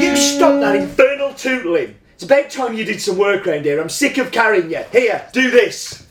You stop that infernal tootling? It's about time you did some work round here. I'm sick of carrying you. Here, do this.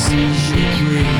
See you dreams.